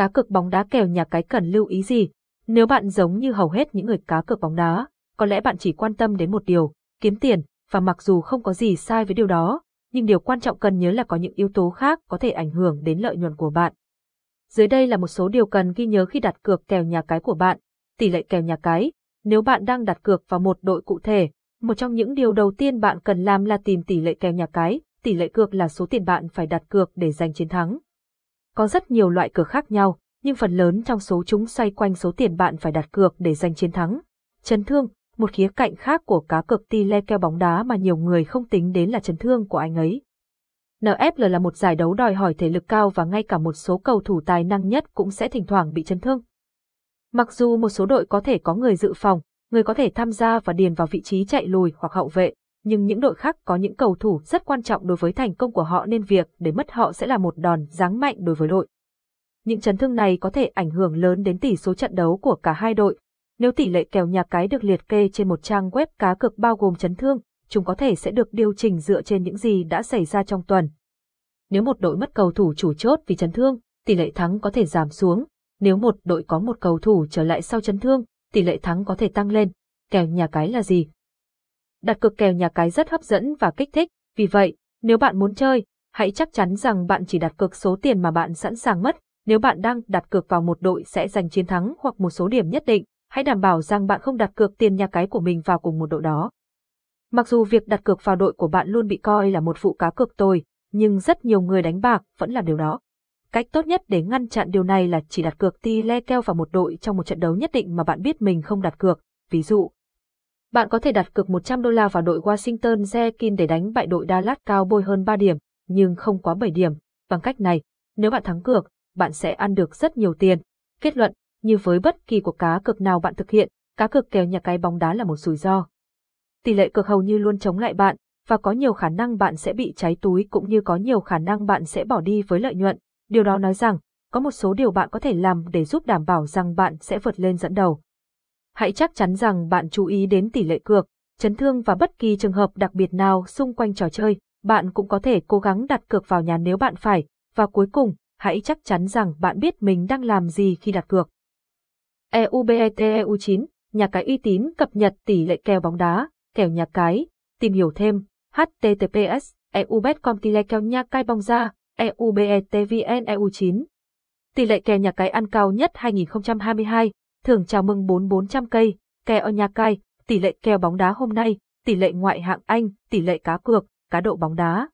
Cá cược bóng đá kèo nhà cái cần lưu ý gì? Nếu bạn giống như hầu hết những người cá cược bóng đá, có lẽ bạn chỉ quan tâm đến một điều, kiếm tiền, và mặc dù không có gì sai với điều đó, nhưng điều quan trọng cần nhớ là có những yếu tố khác có thể ảnh hưởng đến lợi nhuận của bạn. Dưới đây là một số điều cần ghi nhớ khi đặt cược kèo nhà cái của bạn. Tỷ lệ kèo nhà cái. Nếu bạn đang đặt cược vào một đội cụ thể, một trong những điều đầu tiên bạn cần làm là tìm tỷ lệ kèo nhà cái. Tỷ lệ cược là số tiền bạn phải đặt cược để giành chiến thắng. Có rất nhiều loại cược khác nhau, nhưng phần lớn trong số chúng xoay quanh số tiền bạn phải đặt cược để giành chiến thắng. Chấn thương, một khía cạnh khác của cá cược tỷ lệ kèo bóng đá mà nhiều người không tính đến là chấn thương của anh ấy. NFL là một giải đấu đòi hỏi thể lực cao và ngay cả một số cầu thủ tài năng nhất cũng sẽ thỉnh thoảng bị chấn thương. Mặc dù một số đội có thể có người dự phòng, người có thể tham gia và điền vào vị trí chạy lùi hoặc hậu vệ, nhưng những đội khác có những cầu thủ rất quan trọng đối với thành công của họ nên việc để mất họ sẽ là một đòn giáng mạnh đối với đội. Những chấn thương này có thể ảnh hưởng lớn đến tỷ số trận đấu của cả hai đội. Nếu tỷ lệ kèo nhà cái được liệt kê trên một trang web cá cược bao gồm chấn thương, chúng có thể sẽ được điều chỉnh dựa trên những gì đã xảy ra trong tuần. Nếu một đội mất cầu thủ chủ chốt vì chấn thương, tỷ lệ thắng có thể giảm xuống. Nếu một đội có một cầu thủ trở lại sau chấn thương, tỷ lệ thắng có thể tăng lên. Kèo nhà cái là gì? Đặt cược kèo nhà cái rất hấp dẫn và kích thích, vì vậy, nếu bạn muốn chơi, hãy chắc chắn rằng bạn chỉ đặt cược số tiền mà bạn sẵn sàng mất. Nếu bạn đang đặt cược vào một đội sẽ giành chiến thắng hoặc một số điểm nhất định, hãy đảm bảo rằng bạn không đặt cược tiền nhà cái của mình vào cùng một đội đó. Mặc dù việc đặt cược vào đội của bạn luôn bị coi là một vụ cá cược tồi, nhưng rất nhiều người đánh bạc vẫn làm điều đó. Cách tốt nhất để ngăn chặn điều này là chỉ đặt cược ti le keo vào một đội trong một trận đấu nhất định mà bạn biết mình không đặt cược. Ví dụ, bạn có thể đặt cược 100 đô la vào đội Washington Redskins để đánh bại đội Dallas cao bôi hơn 3 điểm, nhưng không quá 7 điểm. Bằng cách này, nếu bạn thắng cược, bạn sẽ ăn được rất nhiều tiền. Kết luận, như với bất kỳ cuộc cá cược nào bạn thực hiện, cá cược kèo nhà cái bóng đá là một rủi ro. Tỷ lệ cược hầu như luôn chống lại bạn, và có nhiều khả năng bạn sẽ bị cháy túi cũng như có nhiều khả năng bạn sẽ bỏ đi với lợi nhuận. Điều đó nói rằng, có một số điều bạn có thể làm để giúp đảm bảo rằng bạn sẽ vượt lên dẫn đầu. Hãy chắc chắn rằng bạn chú ý đến tỷ lệ cược, chấn thương và bất kỳ trường hợp đặc biệt nào xung quanh trò chơi. Bạn cũng có thể cố gắng đặt cược vào nhà nếu bạn phải, và cuối cùng, hãy chắc chắn rằng bạn biết mình đang làm gì khi đặt cược. Eubeteu9 nhà cái uy tín cập nhật tỷ lệ kèo bóng đá, kèo nhà cái, tìm hiểu thêm, https eubet.com tỷ lệ kèo nhà cái bóng ra, EUBETVN EU9. Tỷ lệ kèo nhà cái ăn cao nhất 2022, thưởng chào mừng 4400 cây, kèo nhà cai, tỷ lệ kèo bóng đá hôm nay, tỷ lệ ngoại hạng Anh, tỷ lệ cá cược, cá độ bóng đá.